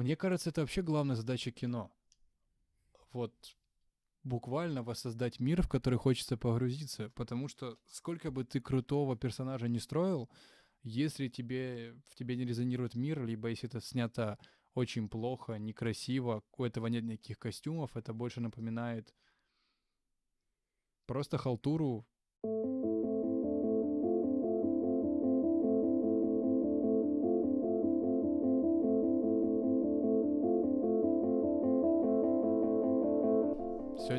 Мне кажется, это вообще главная задача кино. Вот буквально воссоздать мир, в который хочется погрузиться. Потому что сколько бы ты крутого персонажа не строил, если тебе, в тебе не резонирует мир, либо если это снято очень плохо, некрасиво, у этого нет никаких костюмов, это больше напоминает просто халтуру.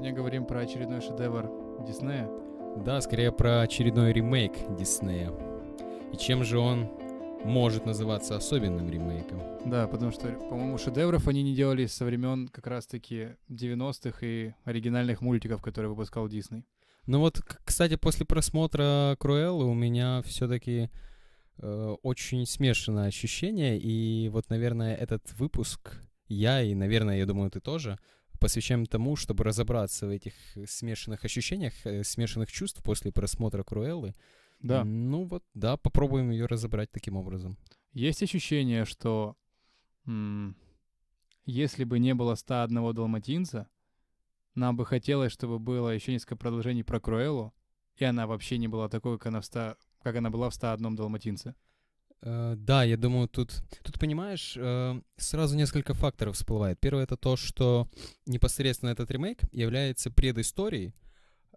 Сегодня говорим про очередной шедевр Диснея. Да, скорее про очередной ремейк Диснея. И чем же он может называться особенным ремейком? Да, потому что, по-моему, шедевров они не делали со времен как раз-таки 90-х и оригинальных мультиков, которые выпускал Дисней. Ну вот, кстати, после просмотра Круэллы у меня все-таки э, очень смешанное ощущение, и вот, наверное, этот выпуск я и, наверное, я думаю, ты тоже посвящаем тому, чтобы разобраться в этих смешанных ощущениях, э, смешанных чувств после просмотра Круэллы. Да. Ну вот, да, попробуем ее разобрать таким образом. Есть ощущение, что м- если бы не было 101 далматинца, нам бы хотелось, чтобы было еще несколько продолжений про Круэллу, и она вообще не была такой, как она, в 100, как она была в 101 далматинце. Uh, да, я думаю, тут, тут понимаешь, uh, сразу несколько факторов всплывает. Первое это то, что непосредственно этот ремейк является предысторией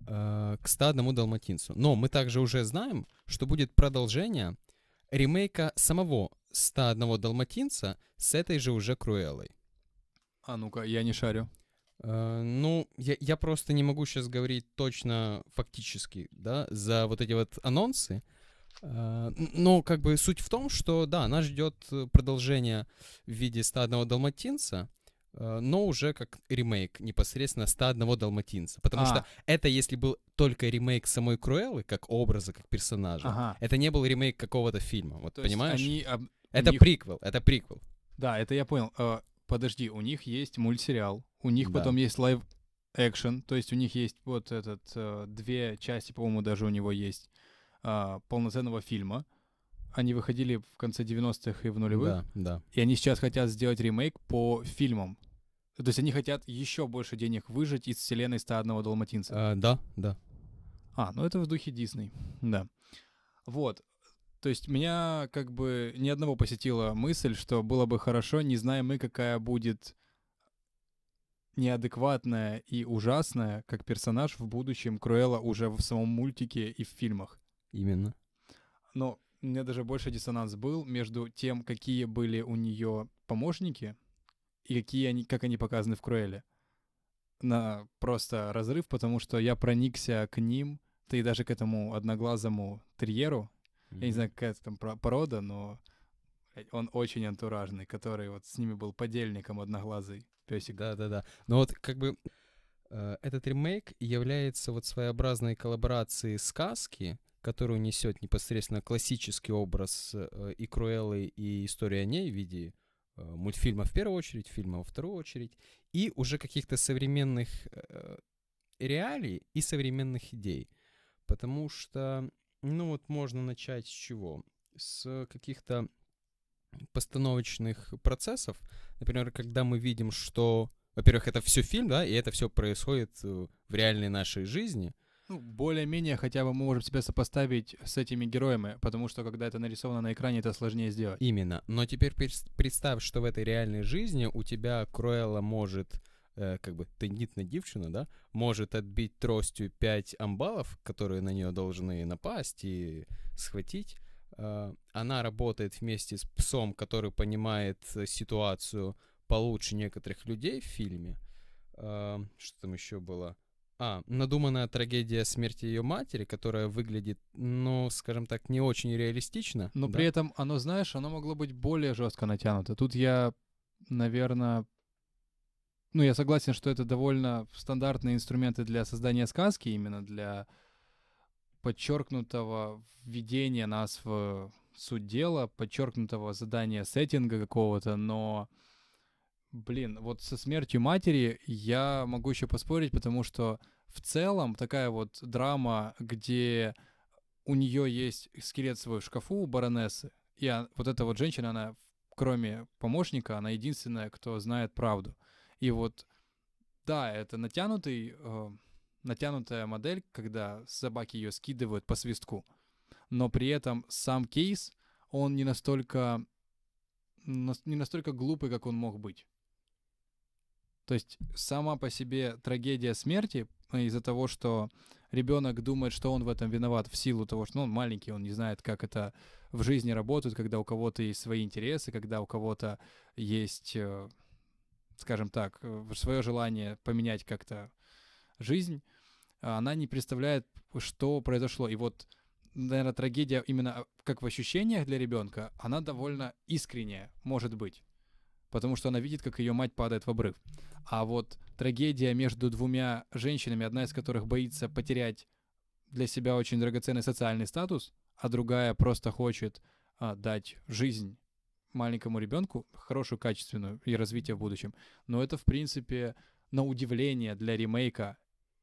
uh, к 101 Далматинцу. Но мы также уже знаем, что будет продолжение ремейка самого 101 Далматинца с этой же уже Круэллой. А ну-ка, я не шарю. Ну, я, я просто не могу сейчас говорить точно фактически, да, за вот эти вот анонсы, Э, но как бы суть в том, что да, нас ждет э, продолжение в виде 101 далматинца, э, но уже как ремейк непосредственно 101 далматинца. Потому а. что это если был только ремейк самой Круэллы, как образа, как персонажа, ага. это не был ремейк какого-то фильма. Вот То понимаешь? Они, об... Это них... приквел, это приквел. Да, это я понял. Э, подожди, у них есть мультсериал, у них да. потом есть live action, то есть у них есть вот этот э, две части, по-моему, даже у него есть а, полноценного фильма. Они выходили в конце 90-х и в нулевых. Да, да. И они сейчас хотят сделать ремейк по фильмам. То есть они хотят еще больше денег выжить из вселенной 101 Далматинца. А, да, да. А, ну это в духе Дисней, да. Вот. То есть меня как бы ни одного посетила мысль, что было бы хорошо, не зная мы, какая будет неадекватная и ужасная, как персонаж в будущем Круэлла уже в самом мультике и в фильмах. Именно. Но у меня даже больше диссонанс был между тем, какие были у нее помощники и какие они, как они показаны в Круэле. На просто разрыв, потому что я проникся к ним, да и даже к этому одноглазому терьеру. Mm-hmm. Я не знаю, какая это там порода, но он очень антуражный, который вот с ними был подельником одноглазый песик. Да-да-да. Но вот как бы э, этот ремейк является вот своеобразной коллаборацией сказки которую несет непосредственно классический образ э, и Круэллы, и история о ней в виде э, мультфильма в первую очередь, фильма во вторую очередь, и уже каких-то современных э, реалий и современных идей. Потому что, ну вот можно начать с чего? С каких-то постановочных процессов. Например, когда мы видим, что, во-первых, это все фильм, да, и это все происходит в реальной нашей жизни — ну, более-менее хотя бы мы можем себя сопоставить с этими героями, потому что когда это нарисовано на экране, это сложнее сделать. Именно. Но теперь представь, что в этой реальной жизни у тебя Круэлла может э, как бы тендитная девчина, да, может отбить тростью 5 амбалов, которые на нее должны напасть и схватить. Э, она работает вместе с псом, который понимает ситуацию получше некоторых людей в фильме. Э, что там еще было? А, надуманная трагедия смерти ее матери, которая выглядит, ну, скажем так, не очень реалистично. Но да? при этом оно, знаешь, оно могло быть более жестко натянуто. Тут я, наверное, ну, я согласен, что это довольно стандартные инструменты для создания сказки, именно для подчеркнутого введения нас в суть дела, подчеркнутого задания сеттинга какого-то, но Блин, вот со смертью матери я могу еще поспорить, потому что в целом такая вот драма, где у нее есть скелет свой в шкафу у баронессы, и а, вот эта вот женщина, она кроме помощника, она единственная, кто знает правду. И вот, да, это натянутый, э, натянутая модель, когда собаки ее скидывают по свистку. Но при этом сам кейс, он не настолько, не настолько глупый, как он мог быть. То есть сама по себе трагедия смерти э, из-за того, что ребенок думает, что он в этом виноват в силу того, что ну, он маленький, он не знает, как это в жизни работает, когда у кого-то есть свои интересы, когда у кого-то есть, э, скажем так, э, свое желание поменять как-то жизнь, она не представляет, что произошло. И вот, наверное, трагедия именно как в ощущениях для ребенка, она довольно искренняя, может быть потому что она видит, как ее мать падает в обрыв. А вот трагедия между двумя женщинами, одна из которых боится потерять для себя очень драгоценный социальный статус, а другая просто хочет а, дать жизнь маленькому ребенку, хорошую, качественную и развитие в будущем. Но это, в принципе, на удивление для ремейка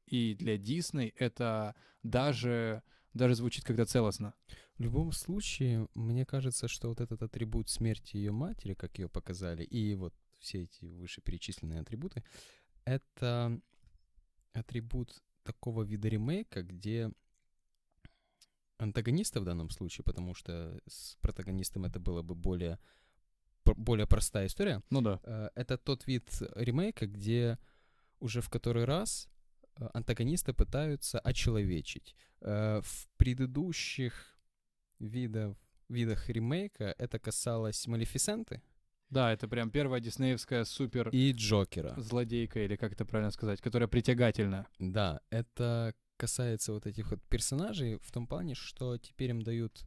и для Дисней это даже, даже звучит как-то целостно. В любом случае, мне кажется, что вот этот атрибут смерти ее матери, как ее показали, и вот все эти вышеперечисленные атрибуты, это атрибут такого вида ремейка, где антагониста в данном случае, потому что с протагонистом это было бы более, более простая история. Ну да. Э, это тот вид ремейка, где уже в который раз э, антагонисты пытаются очеловечить. Э, в предыдущих видов, видах ремейка это касалось Малефисенты. Да, это прям первая диснеевская супер... И Джокера. Злодейка, или как это правильно сказать, которая притягательна. Да, это касается вот этих вот персонажей в том плане, что теперь им дают,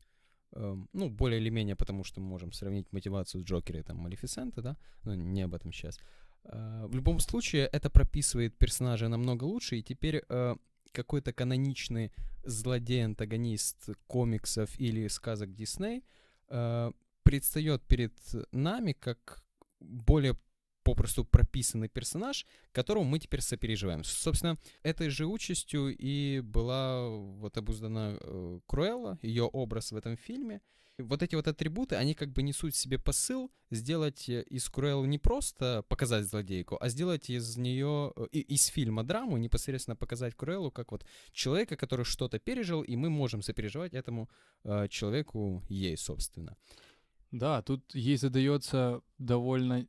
эм, ну, более или менее, потому что мы можем сравнить мотивацию Джокера и там Малефисента, да, но не об этом сейчас. Э, в любом случае, это прописывает персонажа намного лучше, и теперь э, какой-то каноничный злодей-антагонист комиксов или сказок Дисней э, предстает перед нами как более попросту прописанный персонаж, которому мы теперь сопереживаем. Собственно, этой же участью и была вот обуздана э, Круэлла, ее образ в этом фильме — вот эти вот атрибуты, они как бы несут в себе посыл сделать э, из Круэллы не просто показать злодейку, а сделать из нее, э, из фильма драму, непосредственно показать Круэллу как вот человека, который что-то пережил, и мы можем сопереживать этому э, человеку ей, собственно. Да, тут ей задается довольно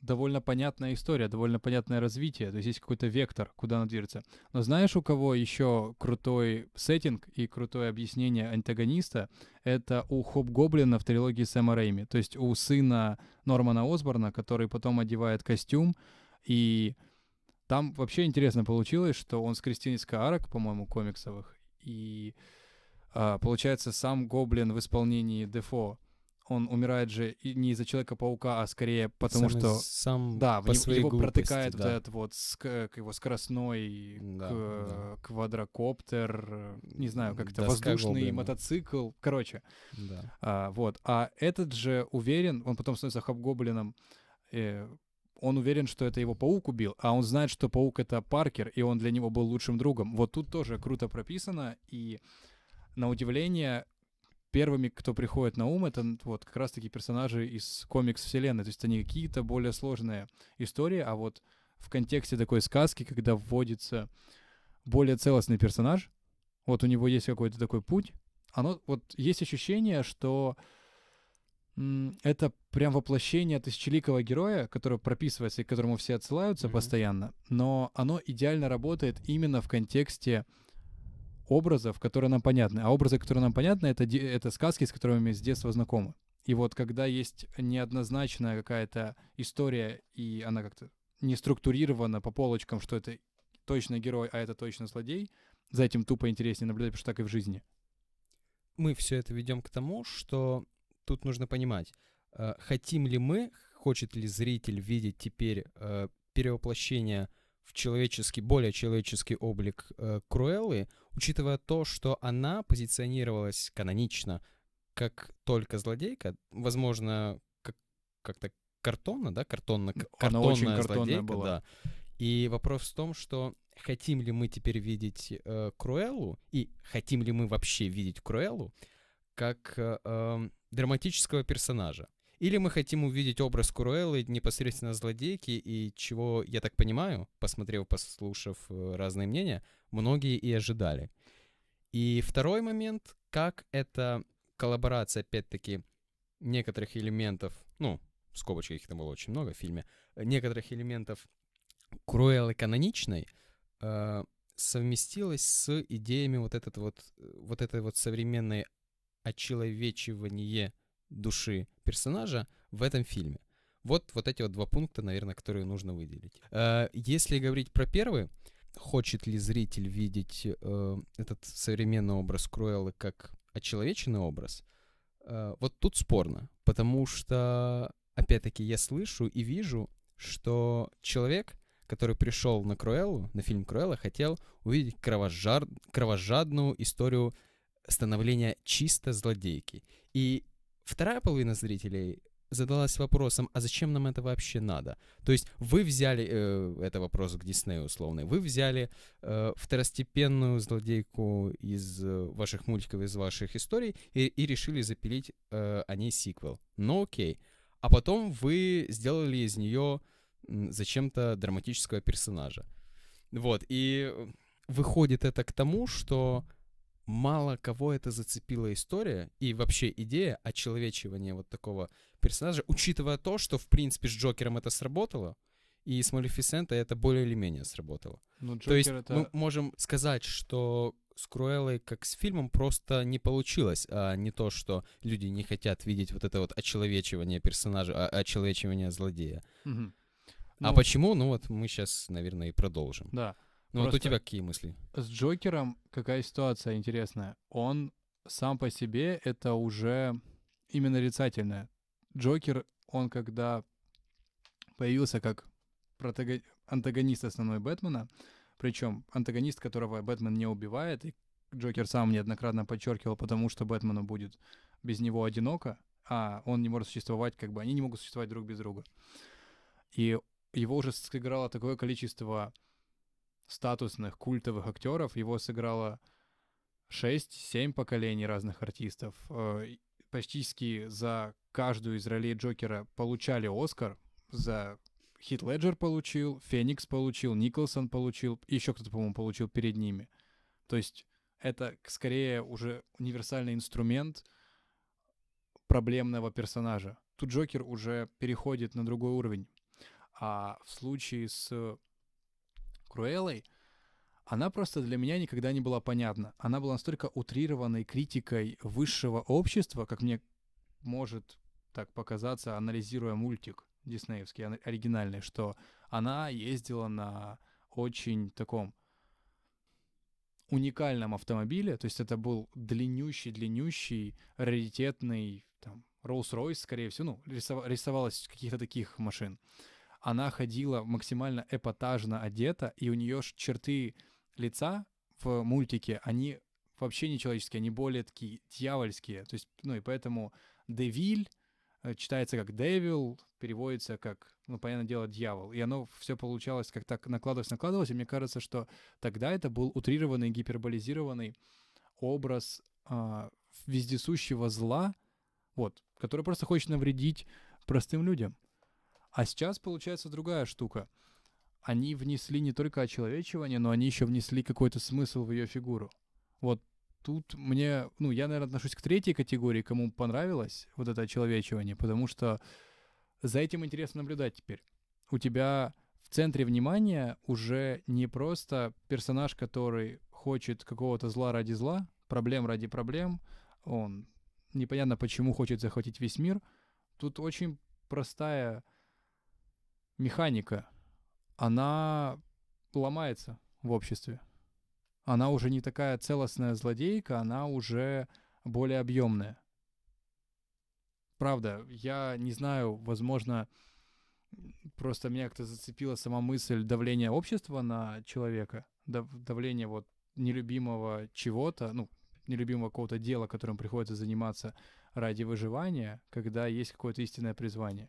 довольно понятная история, довольно понятное развитие, то есть есть какой-то вектор, куда она движется. Но знаешь, у кого еще крутой сеттинг и крутое объяснение антагониста? Это у Хоп-Гоблина в трилогии Сэма Рейми, то есть у сына Нормана Осборна, который потом одевает костюм, и там вообще интересно получилось, что он с Кристиной Скаарок, по-моему, комиксовых, и а, получается сам Гоблин в исполнении Дефо он умирает же не из-за Человека-паука, а скорее потому, сам что... Сам да, по в, его глупости, протыкает да. вот этот вот ск- его скоростной да, к- да. квадрокоптер, не знаю, как это, воздушный Гоблина. мотоцикл, короче. Да. А, вот. А этот же уверен, он потом становится хаб-гоблином, э, он уверен, что это его паук убил, а он знает, что паук — это Паркер, и он для него был лучшим другом. Вот тут тоже круто прописано, и на удивление первыми, кто приходит на ум, это вот как раз-таки персонажи из комикс-вселенной. То есть это не какие-то более сложные истории, а вот в контексте такой сказки, когда вводится более целостный персонаж, вот у него есть какой-то такой путь, оно вот есть ощущение, что это прям воплощение тысячеликого героя, который прописывается и к которому все отсылаются mm-hmm. постоянно, но оно идеально работает именно в контексте образов, которые нам понятны. А образы, которые нам понятны, это, это сказки, с которыми мы с детства знакомы. И вот когда есть неоднозначная какая-то история, и она как-то не структурирована по полочкам, что это точно герой, а это точно злодей, за этим тупо интереснее наблюдать, потому что так и в жизни. Мы все это ведем к тому, что тут нужно понимать, э, хотим ли мы, хочет ли зритель видеть теперь э, перевоплощение в человеческий, более человеческий облик э, Круэллы, учитывая то, что она позиционировалась канонично как только злодейка, возможно, как, как-то картонно, да, картонно, картонная очень злодейка, была. да. И вопрос в том, что хотим ли мы теперь видеть э, Круэллу, и хотим ли мы вообще видеть Круэллу как э, э, драматического персонажа. Или мы хотим увидеть образ Куруэллы непосредственно злодейки, и чего, я так понимаю, посмотрев, послушав э, разные мнения, многие и ожидали. И второй момент, как эта коллаборация, опять-таки, некоторых элементов, ну, в скобочках их там было очень много в фильме, некоторых элементов Круэллы каноничной э, совместилась с идеями вот, этот вот, вот этой вот современной очеловечивание души персонажа в этом фильме. Вот, вот эти вот два пункта, наверное, которые нужно выделить. Э, если говорить про первый, хочет ли зритель видеть э, этот современный образ Круэллы как очеловеченный образ, э, вот тут спорно, потому что, опять-таки, я слышу и вижу, что человек, который пришел на Круэллу, на фильм Круэлла, хотел увидеть кровожар... кровожадную историю становления чисто злодейки. И вторая половина зрителей задалась вопросом, а зачем нам это вообще надо? То есть вы взяли, э, это вопрос к Диснею условный, вы взяли э, второстепенную злодейку из э, ваших мультиков, из ваших историй и, и решили запилить э, о ней сиквел. Ну окей. А потом вы сделали из нее зачем-то драматического персонажа. Вот, и выходит это к тому, что мало кого это зацепила история и вообще идея очеловечивания вот такого персонажа, учитывая то, что, в принципе, с Джокером это сработало, и с Малефисента это более или менее сработало. Ну, то есть это... мы можем сказать, что с Круэллой как с фильмом просто не получилось, а не то, что люди не хотят видеть вот это вот очеловечивание персонажа, а очеловечивание злодея. Угу. Ну, а почему? Ну вот мы сейчас, наверное, и продолжим. Да. Ну вот у тебя какие мысли? С Джокером какая ситуация интересная? Он сам по себе это уже именно нарицательное. Джокер, он когда появился как протагон... антагонист основной Бэтмена, причем антагонист, которого Бэтмен не убивает, и Джокер сам неоднократно подчеркивал, потому что Бэтмену будет без него одиноко, а он не может существовать, как бы они не могут существовать друг без друга. И его уже сыграло такое количество статусных культовых актеров. Его сыграло 6-7 поколений разных артистов. Почти за каждую из ролей Джокера получали Оскар. За Хит Леджер получил, Феникс получил, Николсон получил, еще кто-то, по-моему, получил перед ними. То есть это скорее уже универсальный инструмент проблемного персонажа. Тут Джокер уже переходит на другой уровень. А в случае с Круэллой, она просто для меня никогда не была понятна. Она была настолько утрированной критикой высшего общества, как мне может так показаться, анализируя мультик диснеевский, оригинальный, что она ездила на очень таком уникальном автомобиле, то есть это был длиннющий-длиннющий, раритетный, там, Rolls-Royce, скорее всего, ну, рисов... рисовалось каких-то таких машин она ходила максимально эпатажно одета, и у нее черты лица в мультике, они вообще не человеческие, они более такие дьявольские. То есть, ну и поэтому Девиль э, читается как Девил, переводится как, ну, понятное дело, дьявол. И оно все получалось как так накладывалось, накладывалось. И мне кажется, что тогда это был утрированный, гиперболизированный образ а, вездесущего зла, вот, который просто хочет навредить простым людям. А сейчас получается другая штука. Они внесли не только очеловечивание, но они еще внесли какой-то смысл в ее фигуру. Вот тут мне, ну, я, наверное, отношусь к третьей категории, кому понравилось вот это очеловечивание, потому что за этим интересно наблюдать теперь. У тебя в центре внимания уже не просто персонаж, который хочет какого-то зла ради зла, проблем ради проблем, он непонятно почему хочет захватить весь мир. Тут очень простая механика, она ломается в обществе. Она уже не такая целостная злодейка, она уже более объемная. Правда, я не знаю, возможно, просто меня как-то зацепила сама мысль давления общества на человека, давление вот нелюбимого чего-то, ну, нелюбимого какого-то дела, которым приходится заниматься ради выживания, когда есть какое-то истинное призвание.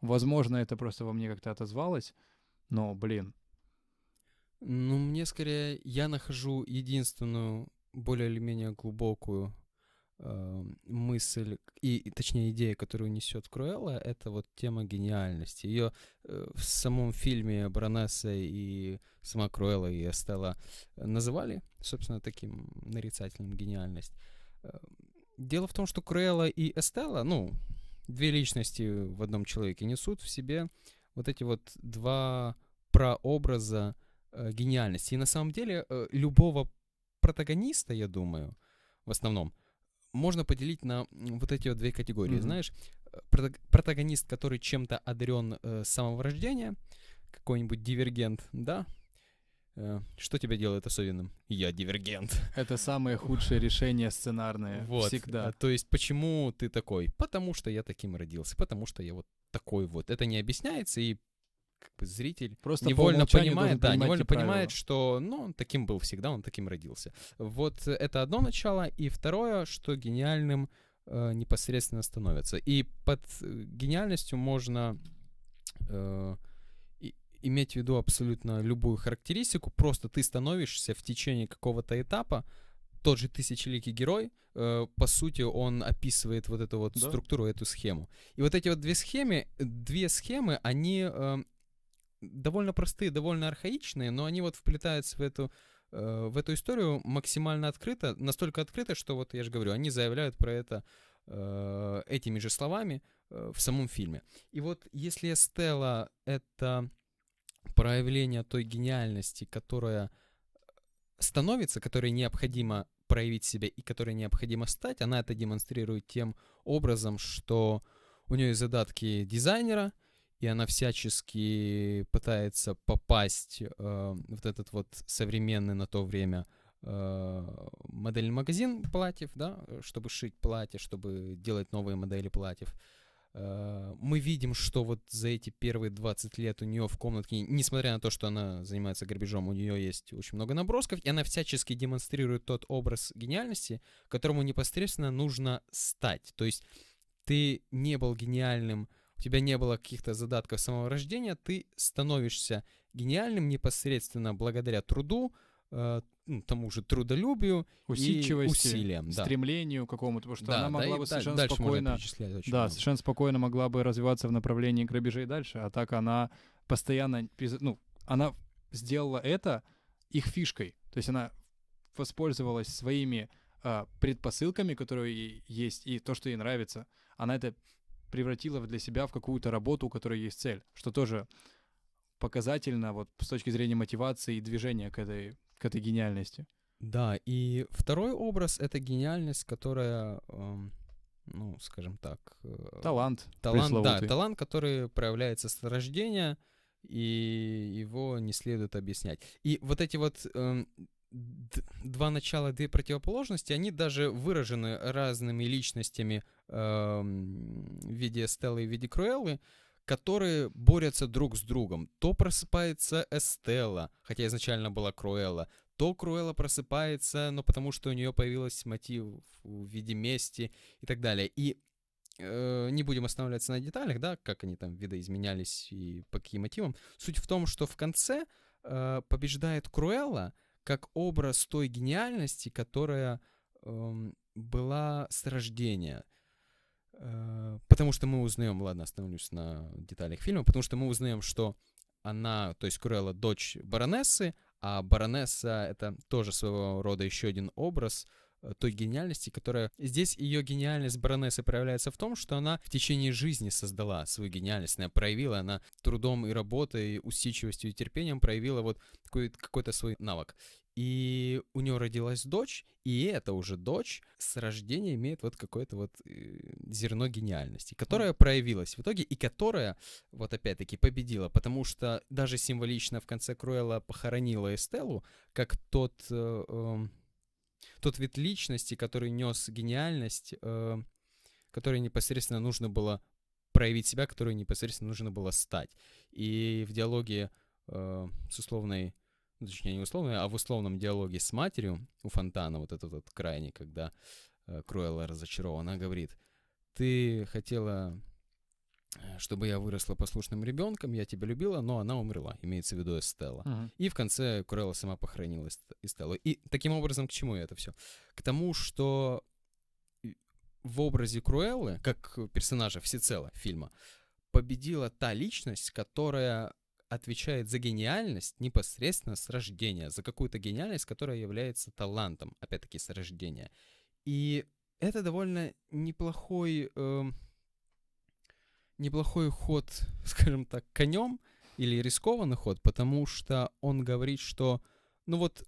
Возможно, это просто во мне как-то отозвалось, но, блин. Ну, мне скорее, я нахожу единственную, более или менее глубокую э, мысль, и, точнее идея, которую несет Круэлла, это вот тема гениальности. Ее э, в самом фильме Баронесса и сама Круэлла и Эстелла называли, собственно, таким нарицательным гениальность. Э, дело в том, что Круэлла и Эстелла, ну, две личности в одном человеке несут в себе вот эти вот два прообраза э, гениальности. И на самом деле э, любого протагониста, я думаю, в основном, можно поделить на вот эти вот две категории. Mm-hmm. Знаешь, э, протагонист, который чем-то одарен э, с самого рождения, какой-нибудь дивергент, да, э, что тебя делает особенным? Я дивергент. Это самые худшие решения сценарные. Вот. Всегда. А, то есть, почему ты такой? Потому что я таким родился. Потому что я вот такой вот. Это не объясняется, и как бы зритель Просто невольно понимает, да, невольно понимает, что, ну, он таким был всегда, он таким родился. Вот это одно начало, и второе, что гениальным э, непосредственно становится. И под э, гениальностью можно э, иметь в виду абсолютно любую характеристику, просто ты становишься в течение какого-то этапа тот же тысячеликий герой, э, по сути, он описывает вот эту вот да. структуру, эту схему. И вот эти вот две схемы, две схемы, они э, довольно простые, довольно архаичные, но они вот вплетаются в эту э, в эту историю максимально открыто, настолько открыто, что вот я же говорю, они заявляют про это э, этими же словами э, в самом фильме. И вот если Стелла это проявление той гениальности, которая становится, которой необходимо проявить себя и которой необходимо стать, она это демонстрирует тем образом, что у нее есть задатки дизайнера, и она всячески пытается попасть э, в этот вот современный на то время э, модельный магазин платьев, да, чтобы шить платья, чтобы делать новые модели платьев. Э, мы видим, что вот за эти первые 20 лет у нее в комнатке, несмотря на то, что она занимается грабежом, у нее есть очень много набросков, и она всячески демонстрирует тот образ гениальности, которому непосредственно нужно стать. То есть ты не был гениальным у тебя не было каких-то задатков самого рождения, ты становишься гениальным непосредственно благодаря труду, э, ну, тому же трудолюбию Усидчивости, и усилиям, да. стремлению какому-то, потому что да, она могла да, бы совершенно спокойно, да, много. совершенно спокойно могла бы развиваться в направлении грабежей дальше, а так она постоянно, ну, она сделала это их фишкой, то есть она воспользовалась своими э, предпосылками, которые есть, и то, что ей нравится, она это превратила для себя в какую-то работу, у которой есть цель, что тоже показательно вот с точки зрения мотивации и движения к этой, к этой гениальности. Да, и второй образ — это гениальность, которая, эм, ну, скажем так... Э, талант. Талант, да, талант, который проявляется с рождения, и его не следует объяснять. И вот эти вот эм, два начала, две противоположности, они даже выражены разными личностями э, в виде Стеллы и в виде Круэллы, которые борются друг с другом. То просыпается Эстелла, хотя изначально была Круэлла, то Круэлла просыпается, но потому что у нее появился мотив в виде мести и так далее. И э, не будем останавливаться на деталях, да, как они там видоизменялись и по каким мотивам. Суть в том, что в конце э, побеждает Круэлла, как образ той гениальности, которая э, была с рождения. Э, потому что мы узнаем, ладно, остановлюсь на деталях фильма, потому что мы узнаем, что она, то есть Курелла, дочь баронессы, а баронесса — это тоже своего рода еще один образ — Э, той гениальности, которая... Здесь ее гениальность баронессы проявляется в том, что она в течение жизни создала свою гениальность, она проявила, она трудом и работой, усидчивостью и терпением проявила вот какой- какой-то свой навык. И у нее родилась дочь, и эта уже дочь с рождения имеет вот какое-то вот э, зерно гениальности, которая проявилась в итоге и которая вот опять-таки победила, потому что даже символично в конце Круэлла похоронила Эстеллу, как тот э, э, тот вид личности, который нес гениальность, э, который непосредственно нужно было проявить себя, который непосредственно нужно было стать. И в диалоге э, с условной, ну, точнее не условной, а в условном диалоге с матерью у Фонтана, вот этот вот крайний, когда э, Круэлла разочарована, она говорит, ты хотела Э, чтобы я выросла послушным ребенком, я тебя любила, но она умерла, имеется в виду Эстелла. Uh-huh. И в конце Курелла сама похоронила Эстеллу. И таким образом, к чему это все? К тому, что в образе Круэллы, как персонажа всецело фильма, победила та личность, которая отвечает за гениальность непосредственно с рождения, за какую-то гениальность, которая является талантом, опять-таки, с рождения. И это довольно неплохой, э, неплохой ход, скажем так, конем или рискованный ход, потому что он говорит, что, ну вот,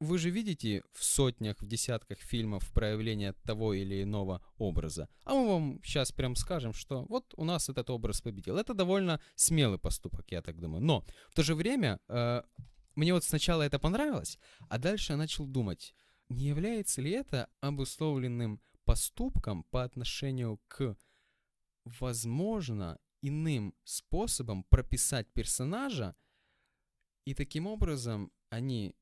вы же видите в сотнях, в десятках фильмов проявление того или иного образа. А мы вам сейчас прям скажем, что вот у нас этот образ победил. Это довольно смелый поступок, я так думаю. Но в то же время э, мне вот сначала это понравилось, а дальше я начал думать, не является ли это обусловленным поступком по отношению к, возможно, иным способом прописать персонажа, и таким образом они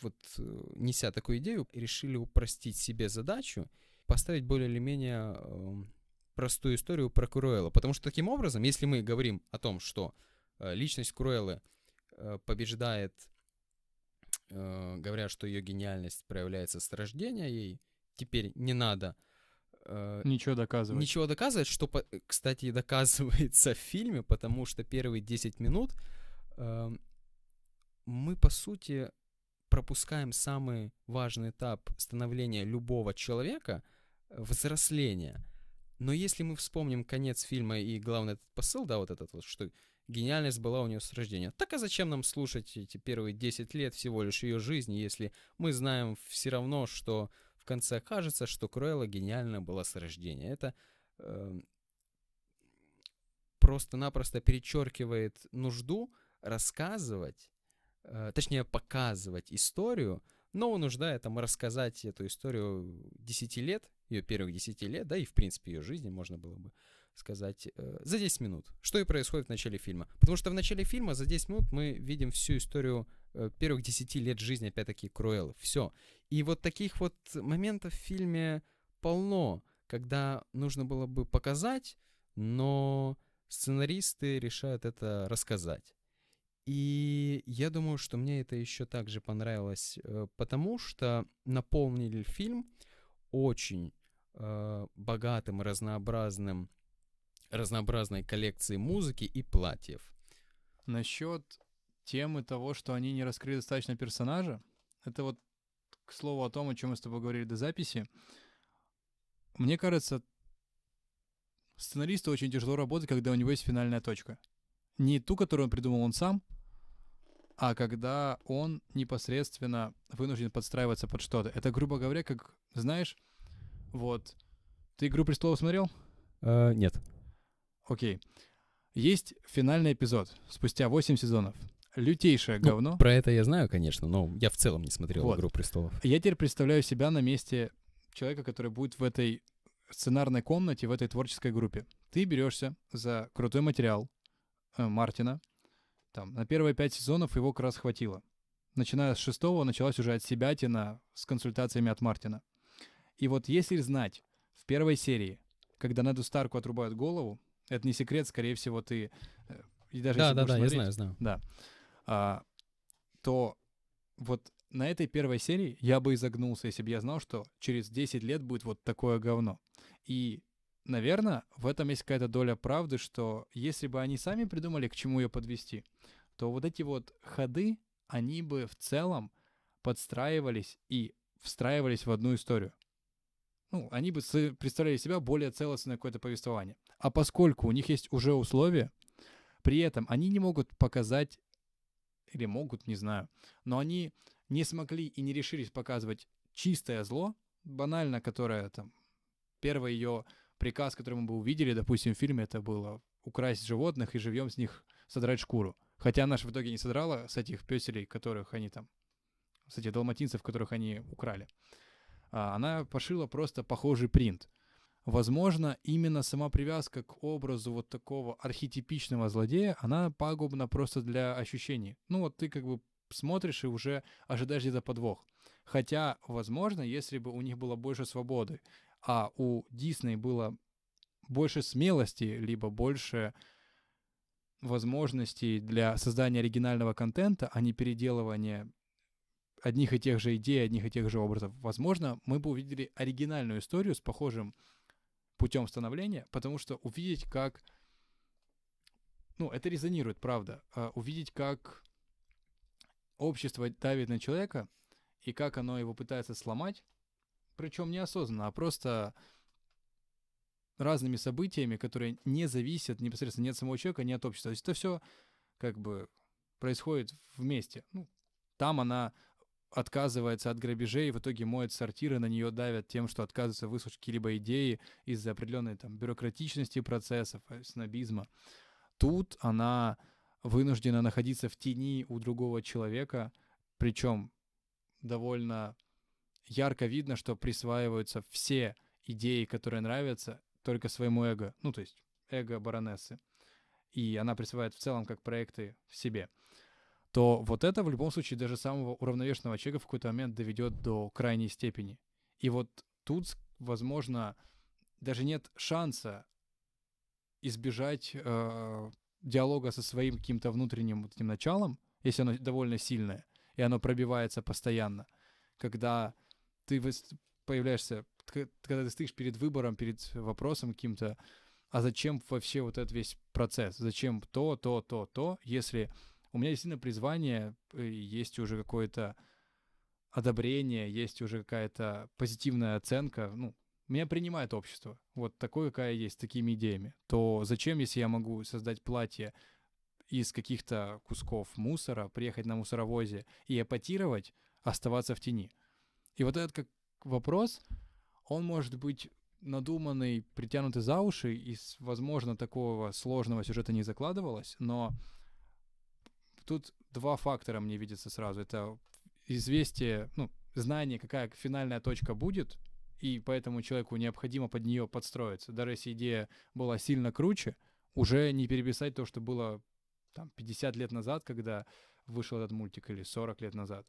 вот э, неся такую идею, решили упростить себе задачу, поставить более или менее эм, простую историю про Круэлла. Потому что таким образом, если мы говорим о том, что э, личность Круэллы побеждает, говоря, что ее гениальность проявляется с рождения ей, теперь не надо Ничего доказывать. Ничего доказывать, что, кстати, доказывается в фильме, потому что первые 10 минут эм, мы, по сути, пропускаем самый важный этап становления любого человека, взросления. Но если мы вспомним конец фильма и главный этот посыл, да, вот этот вот, что гениальность была у нее с рождения. Так а зачем нам слушать эти первые 10 лет всего лишь ее жизни, если мы знаем все равно, что в конце окажется, что Круэлла гениальна была с рождения. Это э, просто-напросто перечеркивает нужду рассказывать точнее, показывать историю, но вынуждает там рассказать эту историю 10 лет, ее первых 10 лет, да, и в принципе ее жизни можно было бы сказать, э, за 10 минут. Что и происходит в начале фильма. Потому что в начале фильма за 10 минут мы видим всю историю э, первых 10 лет жизни, опять-таки, Круэллы. Все. И вот таких вот моментов в фильме полно, когда нужно было бы показать, но сценаристы решают это рассказать. И я думаю, что мне это еще также понравилось, э, потому что наполнили фильм очень э, богатым, разнообразным, разнообразной коллекцией музыки и платьев. Насчет темы того, что они не раскрыли достаточно персонажа, это вот к слову о том, о чем мы с тобой говорили до записи. Мне кажется, сценаристу очень тяжело работать, когда у него есть финальная точка. Не ту, которую он придумал он сам, а когда он непосредственно вынужден подстраиваться под что-то. Это, грубо говоря, как, знаешь, вот, ты «Игру престолов» смотрел? Uh, нет. Окей. Есть финальный эпизод спустя 8 сезонов. Лютейшее ну, говно. Про это я знаю, конечно, но я в целом не смотрел вот. «Игру престолов». Я теперь представляю себя на месте человека, который будет в этой сценарной комнате, в этой творческой группе. Ты берешься за крутой материал э, Мартина, там, на первые пять сезонов его как раз хватило. Начиная с шестого началась уже от себятина с консультациями от Мартина. И вот если знать в первой серии, когда Неду Старку отрубают голову, это не секрет, скорее всего, ты... Э, и даже да, да, да, смотреть, я знаю, знаю. Да. А, то вот на этой первой серии я бы изогнулся, если бы я знал, что через 10 лет будет вот такое говно. И наверное, в этом есть какая-то доля правды, что если бы они сами придумали, к чему ее подвести, то вот эти вот ходы, они бы в целом подстраивались и встраивались в одну историю. Ну, они бы представляли себя более целостное какое-то повествование. А поскольку у них есть уже условия, при этом они не могут показать, или могут, не знаю, но они не смогли и не решились показывать чистое зло, банально, которое там, первое ее приказ, который мы бы увидели, допустим, в фильме, это было украсть животных и живьем с них содрать шкуру. Хотя же в итоге не содрала с этих песелей, которых они там, с этих далматинцев, которых они украли. А она пошила просто похожий принт. Возможно, именно сама привязка к образу вот такого архетипичного злодея, она пагубна просто для ощущений. Ну вот ты как бы смотришь и уже ожидаешь где-то подвох. Хотя, возможно, если бы у них было больше свободы, а у Дисней было больше смелости, либо больше возможностей для создания оригинального контента, а не переделывания одних и тех же идей, одних и тех же образов. Возможно, мы бы увидели оригинальную историю с похожим путем становления, потому что увидеть, как... Ну, это резонирует, правда. А увидеть, как общество давит на человека, и как оно его пытается сломать, причем неосознанно, а просто разными событиями, которые не зависят непосредственно ни от самого человека, ни от общества. То есть это все как бы происходит вместе. Ну, там она отказывается от грабежей, в итоге моет сортиры, на нее давят тем, что отказывается выслушать какие-либо идеи из-за определенной там бюрократичности процессов, э, снобизма. Тут она вынуждена находиться в тени у другого человека, причем довольно ярко видно, что присваиваются все идеи, которые нравятся, только своему эго, ну то есть эго баронессы. И она присваивает в целом как проекты в себе то вот это в любом случае даже самого уравновешенного человека в какой-то момент доведет до крайней степени. И вот тут, возможно, даже нет шанса избежать э, диалога со своим каким-то внутренним вот этим началом, если оно довольно сильное, и оно пробивается постоянно, когда ты появляешься, когда ты стоишь перед выбором, перед вопросом каким-то, а зачем вообще вот этот весь процесс, зачем то, то, то, то, если у меня действительно призвание, э, есть уже какое-то одобрение, есть уже какая-то позитивная оценка, ну, меня принимает общество, вот такое, какая есть, с такими идеями, то зачем, если я могу создать платье из каких-то кусков мусора, приехать на мусоровозе и эпатировать, оставаться в тени? И вот этот как вопрос, он может быть надуманный, притянутый за уши, и, возможно, такого сложного сюжета не закладывалось, но Тут два фактора мне видятся сразу. Это известие, ну, знание, какая финальная точка будет, и поэтому человеку необходимо под нее подстроиться. Даже если идея была сильно круче, уже не переписать то, что было там 50 лет назад, когда вышел этот мультик, или 40 лет назад.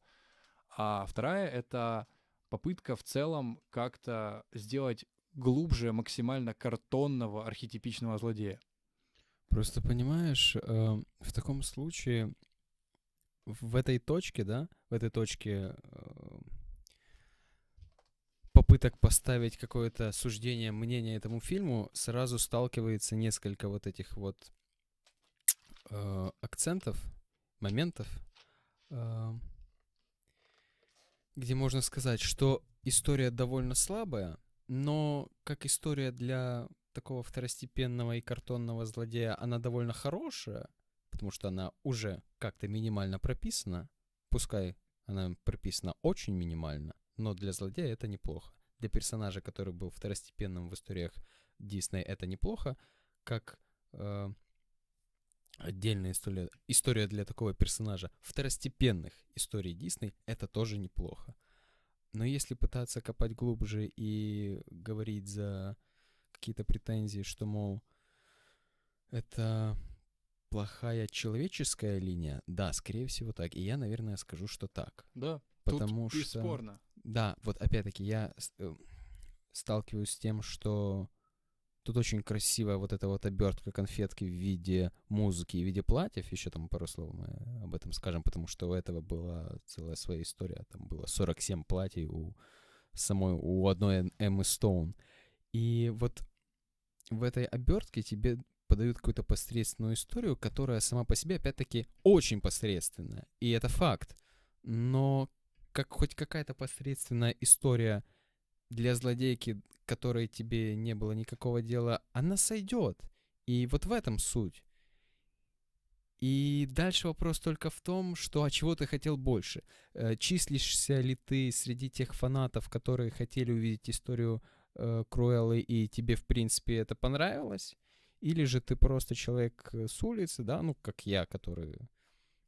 А вторая — это попытка в целом как-то сделать глубже максимально картонного архетипичного злодея. Просто понимаешь, э, в таком случае в этой точке, да, в этой точке э, попыток поставить какое-то суждение, мнение этому фильму, сразу сталкивается несколько вот этих вот э, акцентов, моментов, э, где можно сказать, что история довольно слабая, но как история для такого второстепенного и картонного злодея, она довольно хорошая, потому что она уже как-то минимально прописана, пускай она прописана очень минимально, но для злодея это неплохо. Для персонажа, который был второстепенным в историях Дисней, это неплохо, как э, отдельная история, история для такого персонажа второстепенных историй Дисней, это тоже неплохо. Но если пытаться копать глубже и говорить за какие-то претензии, что, мол, это плохая человеческая линия, да, скорее всего так. И я, наверное, скажу, что так. Да. Потому тут что... бесспорно. Да, вот опять-таки я э, сталкиваюсь с тем, что тут очень красивая вот эта вот обертка конфетки в виде музыки, в виде платьев. Еще там пару слов мы об этом скажем, потому что у этого была целая своя история. Там было 47 платьев у самой, у одной Эммы Стоун. И вот в этой обертке тебе подают какую-то посредственную историю, которая сама по себе, опять-таки, очень посредственная. И это факт. Но как хоть какая-то посредственная история для злодейки, которой тебе не было никакого дела, она сойдет. И вот в этом суть. И дальше вопрос только в том, что а чего ты хотел больше. Э, числишься ли ты среди тех фанатов, которые хотели увидеть историю э, Круэллы, и тебе, в принципе, это понравилось? Или же ты просто человек э, с улицы, да, ну, как я, который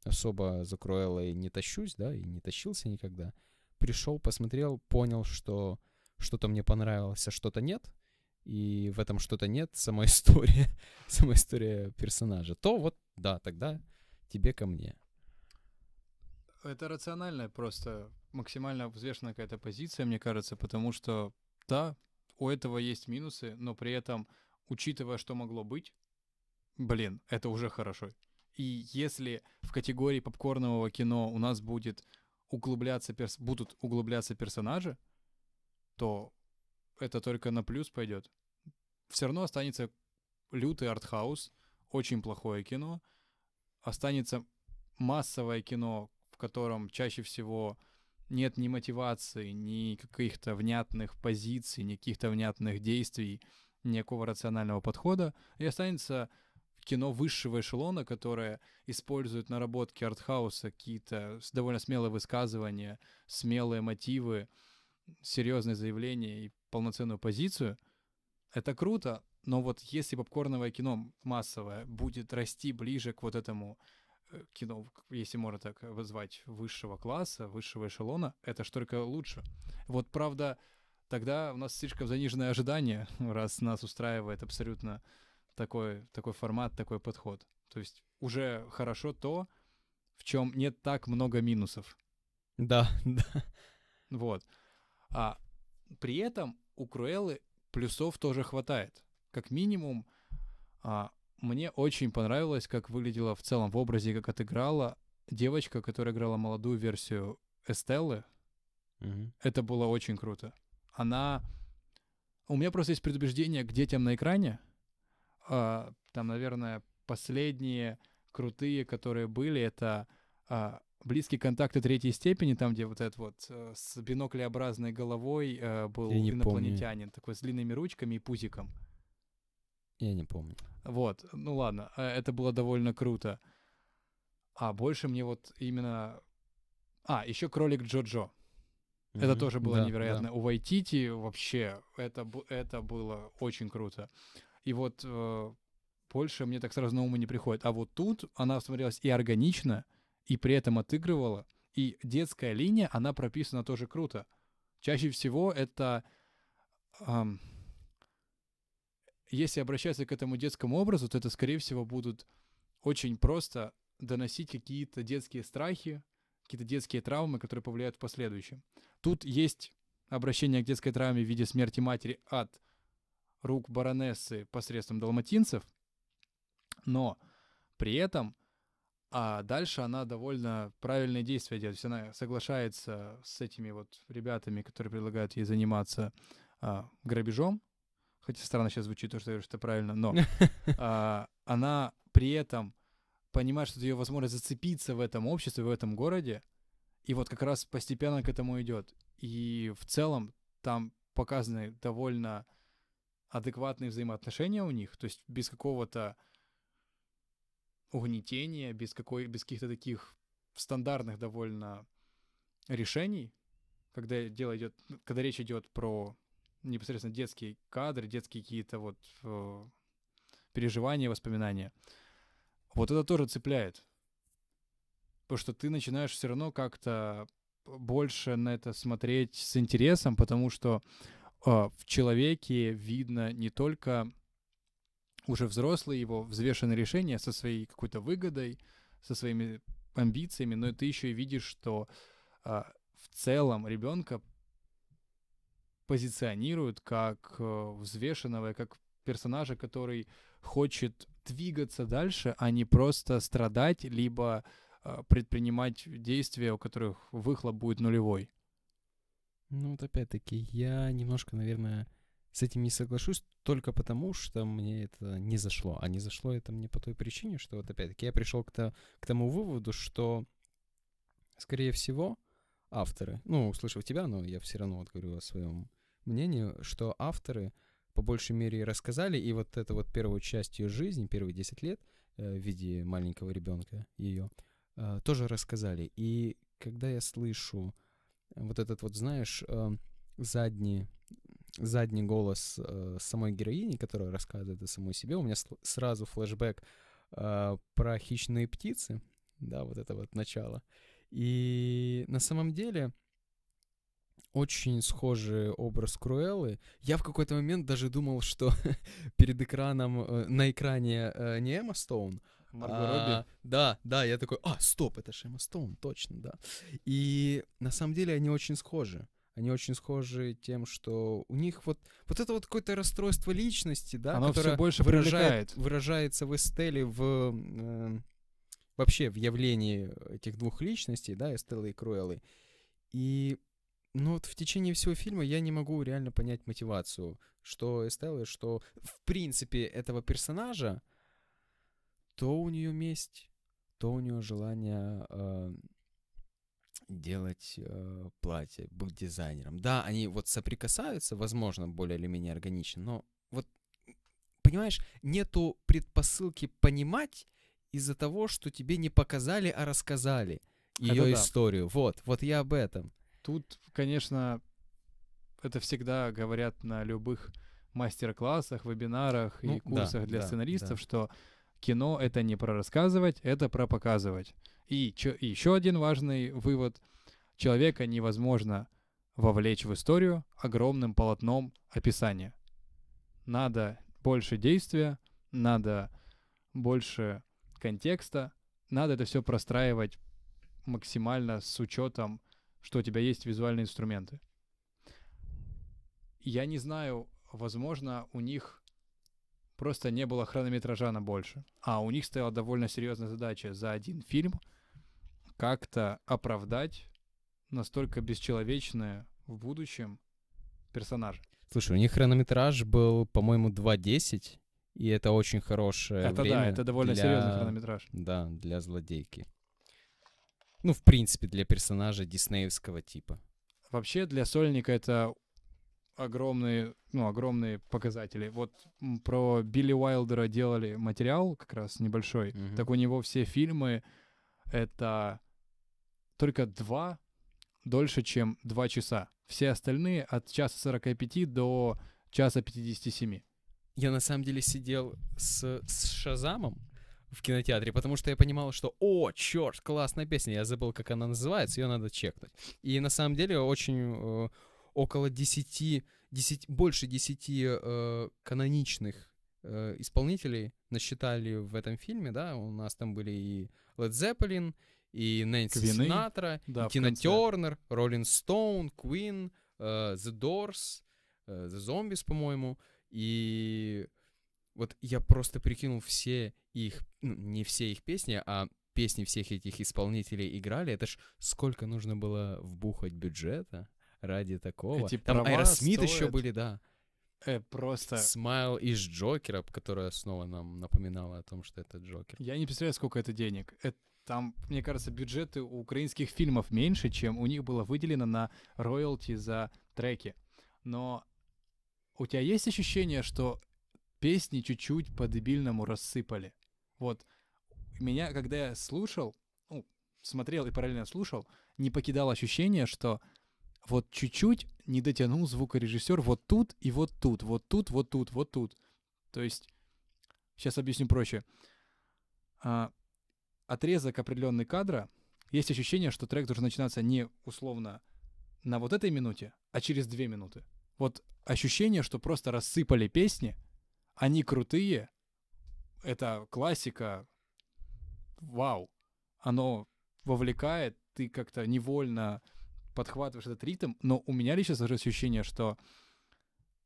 особо за Круэллой не тащусь, да, и не тащился никогда. Пришел, посмотрел, понял, что что-то мне понравилось, а что-то нет, и в этом что-то нет, сама история, сама история персонажа, то вот, да, тогда тебе ко мне. Это рациональная просто максимально взвешенная какая-то позиция, мне кажется, потому что, да, у этого есть минусы, но при этом учитывая, что могло быть, блин, это уже хорошо. И если в категории попкорнового кино у нас будет углубляться перс... будут углубляться персонажи, то это только на плюс пойдет. Все равно останется лютый артхаус, очень плохое кино, останется массовое кино, в котором чаще всего нет ни мотивации, ни каких-то внятных позиций, ни каких-то внятных действий, никакого рационального подхода, и останется кино высшего эшелона, которое использует наработки артхауса, какие-то довольно смелые высказывания, смелые мотивы, серьезные заявления и полноценную позицию, это круто, но вот если попкорновое кино массовое будет расти ближе к вот этому э, кино, если можно так вызвать, высшего класса, высшего эшелона, это ж только лучше. Вот правда, тогда у нас слишком заниженное ожидание, раз нас устраивает абсолютно такой, такой формат, такой подход. То есть уже хорошо то, в чем нет так много минусов. Да, да. Вот. А при этом у Круэллы плюсов тоже хватает. Как минимум, а, мне очень понравилось, как выглядела в целом в образе, как отыграла девочка, которая играла молодую версию Эстеллы. Мгм. Это было очень круто. Она... У меня просто есть предубеждение к детям на экране. А, там, наверное, последние крутые, которые были, это а, близкие контакты третьей степени, там, где вот этот вот э, с биноклеобразной головой э, был Я не помню. инопланетянин, такой с длинными ручками и пузиком. Я не помню. Вот, ну ладно, э, это было довольно круто. А больше мне вот именно... А, еще кролик Джо-Джо. Это Мгм. тоже было Да, невероятно. да. У Вайтити вообще это, это было очень круто. И вот э, больше мне так сразу на ум не приходит. А вот тут она смотрелась и органично, и при этом отыгрывала. И детская линия, она прописана тоже круто. Чаще всего это... ам, если обращаться к этому детскому образу, то это, скорее всего, будут очень просто доносить какие-то детские страхи, какие-то детские травмы, которые повлияют в последующем. Тут есть обращение к детской травме в виде смерти матери от рук баронессы посредством далматинцев, но при этом а дальше она довольно правильные действия делает. То есть она соглашается с этими вот ребятами, которые предлагают ей заниматься а, грабежом. Хотя странно сейчас звучит то, что я говорю, что это правильно, но а, она при этом понимает, что ее возможность зацепиться в этом обществе, в этом городе, и вот как раз постепенно к этому идет. И в целом там показаны довольно адекватные взаимоотношения у них, то есть без какого-то угнетения, без, какой, без каких-то таких стандартных довольно решений, когда дело идет, когда речь идет про непосредственно детские кадры, детские какие-то вот э, переживания, воспоминания. Вот это тоже цепляет. Потому что ты начинаешь все равно как-то больше на это смотреть с интересом, потому что э, в человеке видно не только уже взрослые его взвешенные решения со своей какой-то выгодой, со своими амбициями, но ты еще и видишь, что а, в целом ребенка позиционируют как э, взвешенного, как персонажа, который хочет двигаться дальше, а не просто страдать, либо э, предпринимать действия, у которых выхлоп будет нулевой. Ну, вот опять-таки, я немножко, наверное, с этим не соглашусь только потому, что мне это не зашло. А не зашло это мне по той причине, что вот опять-таки я пришел к, то- к тому выводу, что, скорее всего, авторы, ну, услышав тебя, но я все равно вот говорю о своем мнении, что авторы по большей мере рассказали, и вот эту вот первую часть ее жизни, первые 10 лет э, в виде маленького ребенка ее, э, тоже рассказали. И когда я слышу вот этот вот, знаешь, э, задний, задний голос э, самой героини, которая рассказывает о самой себе, у меня сразу флешбэк э, про хищные птицы, да, вот это вот начало. И на самом деле очень схожий образ Круэллы. Я в какой-то момент даже думал, что перед экраном, э, на экране э, не Эмма Стоун, Марго а, Робби. Да, да, я такой, а, стоп, это же Эмма Стоун, точно, да. И на самом деле они очень схожи. Они очень схожи тем, что у них вот, вот это вот какое-то расстройство личности, да, Оно которое больше выражает, привлекает. выражается в Эстеле в э, вообще в явлении этих двух личностей, да, Эстеллы и Круэллы. И ну вот в течение всего фильма я не могу реально понять мотивацию, что Эстеллы, что в принципе этого персонажа, то у нее месть, то у нее желание э, делать э, платье, быть дизайнером. Да, они вот соприкасаются, возможно, более или менее органично, но вот, понимаешь, нету предпосылки понимать из-за того, что тебе не показали, а рассказали ее да. историю. Вот, вот я об этом. Тут, конечно, это всегда говорят на любых мастер-классах, вебинарах Ну, и курсах да, для да, сценаристов, да. что кино это не про рассказывать, это про показывать. И, еще один важный вывод. Человека невозможно вовлечь в историю огромным полотном описания. Надо больше действия, надо больше контекста, надо это все простраивать максимально с учетом, что у тебя есть визуальные инструменты. Я не знаю, возможно, у них просто не было хронометража на больше. А у них стояла довольно серьезная задача за один фильм как-то оправдать настолько бесчеловечное в будущем персонажа. Слушай, у них хронометраж был, по-моему, 2.10, и это очень хорошее это время да, это довольно для- серьезный хронометраж. Да, для злодейки. Ну, в принципе, для персонажа диснеевского типа. Вообще для сольника это огромные, ну, огромные показатели. Вот про Билли Уайлдера делали материал как раз небольшой. Мгм. Так у него все фильмы это только два дольше, чем два часа. Все остальные от часа 45 до часа 57. Я на самом деле сидел с, с Шазамом в кинотеатре, потому что я понимал, что, о, черт, классная песня, я забыл, как она называется, ее надо чекнуть. И на самом деле очень э, около 10, 10, больше 10 э, каноничных э, исполнителей насчитали в этом фильме, да, у нас там были и Led Zeppelin, и Нэнси Квины, Синатра, да, и Тина. Тернер, Rolling Stones, Queen, э, The Doors, э, The Zombies, по-моему, и вот я просто прикинул все их, ну, не все их песни, а песни всех этих исполнителей играли, это ж сколько нужно было вбухать бюджета ради такого. Эти Там Аэросмит еще стоят. были, да. Э, просто Smile из Джокера, которая снова нам напоминала о том, что это Джокер. я не представляю, сколько это денег. Это там, мне кажется, бюджеты у украинских фильмов меньше, чем у них было выделено на роялти за треки. Но у тебя есть ощущение, что песни чуть-чуть по-дебильному рассыпали? Вот меня, когда я слушал, ну, смотрел и параллельно слушал, не покидало ощущение, что вот чуть-чуть не дотянул звукорежиссер вот тут и вот тут, вот тут, вот тут, вот тут. То есть, сейчас объясню проще. А, отрезок определенный кадра, есть ощущение, что трек должен начинаться не условно на вот этой минуте, а через две минуты. Вот ощущение, что просто рассыпали песни, они крутые, это классика, вау, оно вовлекает, ты как-то невольно подхватываешь этот ритм, но у меня лично сложилось ощущение, что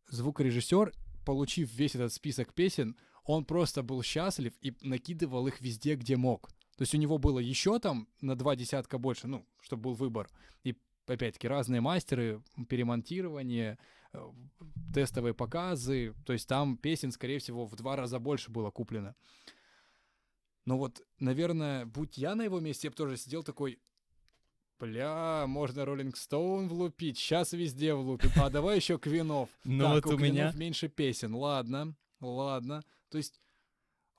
звукорежиссер, получив весь этот список песен, он просто был счастлив и накидывал их везде, где мог. То есть у него было еще там на два десятка больше, ну, чтобы был выбор. И опять-таки разные мастеры, перемонтирование, э, тестовые показы. То есть там песен, скорее всего, в два раза больше было куплено. Но вот, наверное, будь я на его месте, я бы тоже сидел такой, бля, можно Роллинг Стоун влупить, сейчас везде влупим, а давай еще Квинов. Ну так, вот у меня... меньше песен, ладно, ладно. То есть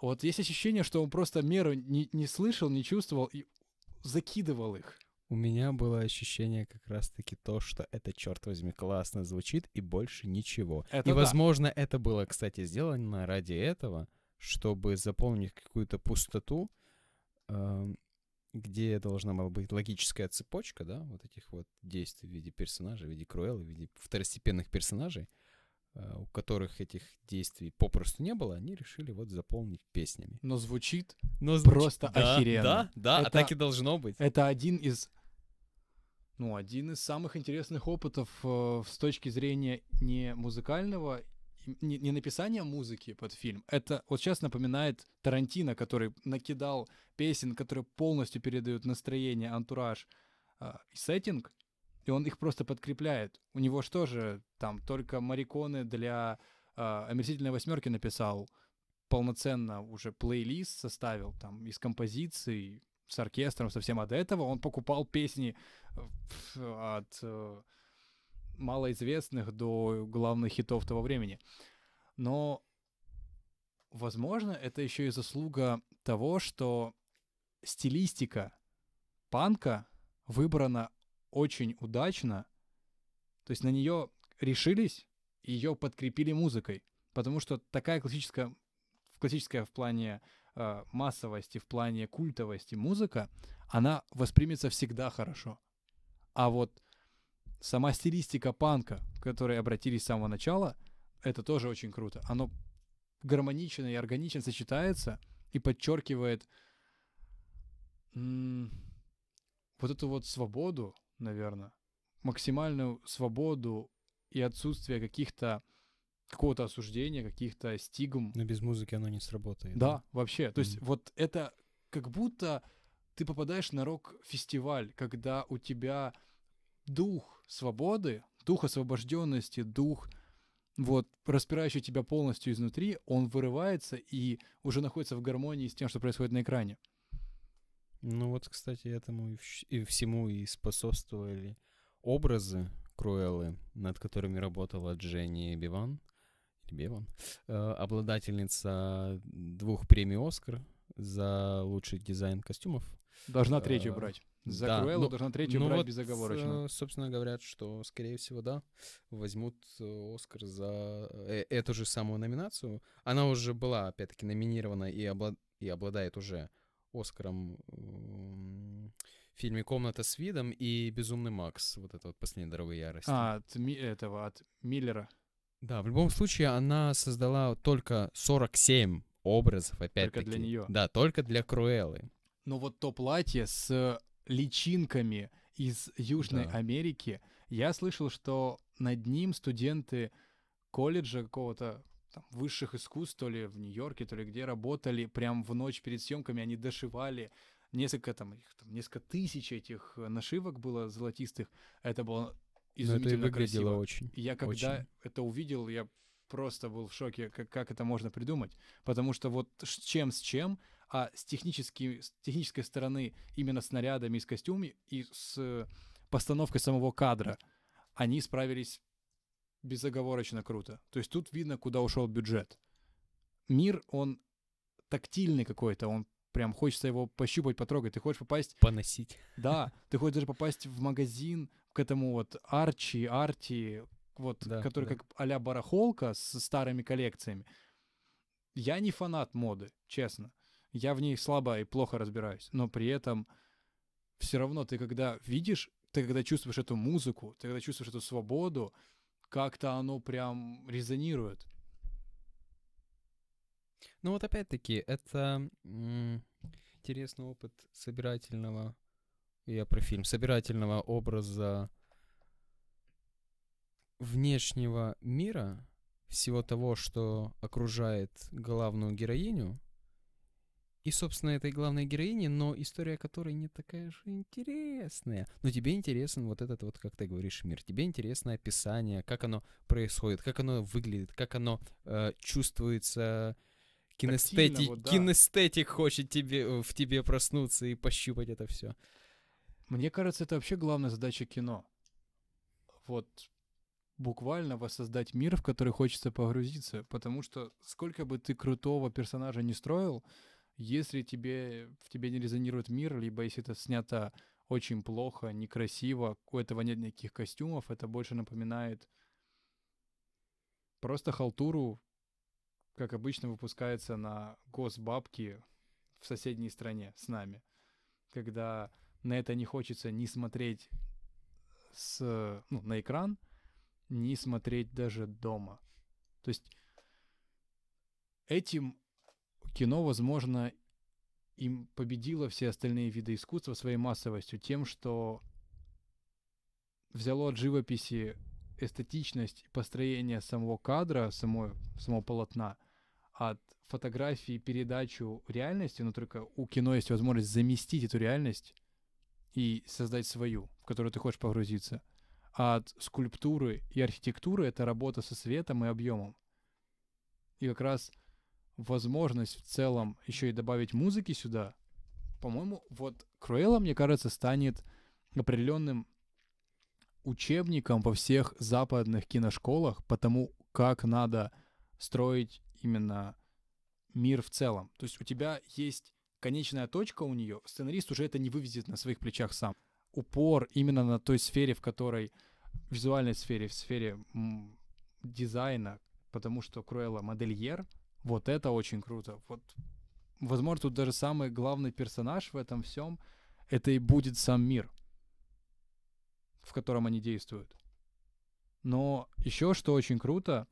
вот есть ощущение, что он просто меру не, не слышал, не чувствовал и закидывал их. У меня было ощущение как раз-таки то, что это, черт возьми, классно звучит и больше ничего. Это и, да. возможно, это было, кстати, сделано ради этого, чтобы заполнить какую-то пустоту, эм, где должна была быть логическая цепочка, да, вот этих вот действий в виде персонажей, в виде Круэлла, в виде второстепенных персонажей, э, у которых этих действий попросту не было, они решили вот заполнить песнями. Но звучит. Но Просто да, охеренно. Да, да, Это- а так и должно быть. Это один из, ну, один из самых интересных опытов э, с точки зрения не музыкального, не, не написания музыки под фильм. Это вот сейчас напоминает Тарантино, который накидал песен, которые полностью передают настроение, антураж э, и сеттинг, и он их просто подкрепляет. У него что же там только мариконы для э, омерзительной восьмерки написал, полноценно уже плейлист составил там из композиций с оркестром совсем от этого он покупал песни от э, малоизвестных до главных хитов того времени. Но, возможно, это еще и заслуга того, что стилистика панка выбрана очень удачно. То есть на нее решились, ее подкрепили музыкой. Потому что такая классическая, классическая в плане э, массовости, в плане культовости музыка, она воспримется всегда хорошо. А вот сама стилистика панка, к которой обратились с самого начала, это тоже очень круто. Оно гармонично и органично сочетается и подчеркивает вот эту вот свободу, наверное, максимальную свободу и отсутствие каких-то какого-то осуждения, каких-то стигм. Но без музыки оно не сработает. Да, да? вообще. То mm. есть вот это как будто ты попадаешь на рок-фестиваль, когда у тебя дух свободы, дух освобожденности, дух вот распирающий тебя полностью изнутри, он вырывается и уже находится в гармонии с тем, что происходит на экране. Ну вот, кстати, этому и, и всему и способствовали образы Круэллы, над которыми работала Дженни Биван, Биван, э, обладательница двух премий «Оскар» за лучший дизайн костюмов. Должна третью э, брать. За да, Круэллу ну, должна третью ну брать вот, безоговорочно. Э, собственно, говорят, что, скорее всего, да, возьмут Оскар за эту же самую номинацию. Она уже была, опять-таки, номинирована и, облад... и обладает уже Оскаром в фильме «Комната с видом» и «Безумный Макс», вот это вот «Последние дорогой ярости». А, от ми- этого, от Миллера. Да, в любом случае она создала только 47 образов, опять-таки. Только для нее. Да, только для Круэллы. Но вот то платье с личинками из Южной да. Америки, я слышал, что над ним студенты колледжа какого-то там, высших искусств, то ли в Нью-Йорке, то ли где работали, прям в ночь перед съемками они дошивали несколько там, их, там несколько тысяч этих э, нашивок было золотистых. Это было изумительно это красиво. очень. Я когда очень. это увидел, я просто был в шоке, как, как это можно придумать. Потому что вот с чем с чем, а с, технической с технической стороны именно снарядами, с костюмами и с постановкой самого кадра они справились безоговорочно круто. То есть тут видно, куда ушел бюджет. Мир, он тактильный какой-то, он прям хочется его пощупать, потрогать. Ты хочешь попасть... Поносить. Да, ты хочешь даже попасть в магазин к этому вот Арчи, Арти, вот, да, который да. как а барахолка с старыми коллекциями. Я не фанат моды, честно. Я в ней слабо и плохо разбираюсь. Но при этом все равно ты когда видишь, ты когда чувствуешь эту музыку, ты когда чувствуешь эту свободу, как-то оно прям резонирует. Ну вот опять-таки, это интересный опыт собирательного, я про фильм, собирательного образа внешнего мира, всего того, что окружает главную героиню, и, собственно, этой главной героини, но история которой не такая же интересная. Но тебе интересен вот этот вот, как ты говоришь, мир. Тебе интересно описание, как оно происходит, как оно выглядит, как оно э, чувствуется. Кинестетик, вот, да. кинестетик хочет тебе, в тебе проснуться и пощупать это все. Мне кажется, это вообще главная задача кино. Вот буквально воссоздать мир, в который хочется погрузиться. Потому что сколько бы ты крутого персонажа не строил, если тебе, в тебе не резонирует мир, либо если это снято очень плохо, некрасиво, у этого нет никаких костюмов, это больше напоминает просто халтуру, как обычно выпускается на госбабки в соседней стране с нами. Когда на это не хочется ни смотреть с, ну, на экран, ни смотреть даже дома. То есть этим кино, возможно, им победило все остальные виды искусства своей массовостью тем, что взяло от живописи эстетичность и построение самого кадра, самого, самого полотна, от фотографии передачу реальности, но только у кино есть возможность заместить эту реальность и создать свою, в которую ты хочешь погрузиться. от скульптуры и архитектуры — это работа со светом и объемом. И как раз возможность в целом еще и добавить музыки сюда, по-моему, вот Круэлла, мне кажется, станет определенным учебником во всех западных киношколах по тому, как надо строить именно мир в целом. То есть у тебя есть конечная точка у нее, сценарист уже это не вывезет на своих плечах сам. Упор именно на той сфере, в которой в визуальной сфере, в сфере дизайна, потому что Круэлла модельер, вот это очень круто. Вот, возможно, тут даже самый главный персонаж в этом всем это и будет сам мир, в котором они действуют. Но еще что очень круто,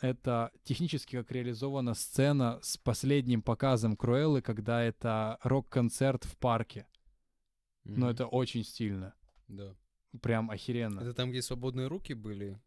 это технически как реализована сцена с последним показом Круэллы, когда это рок-концерт в парке. Mm-hmm. Но это очень стильно. Да. Прям охеренно. Это там, где свободные руки были?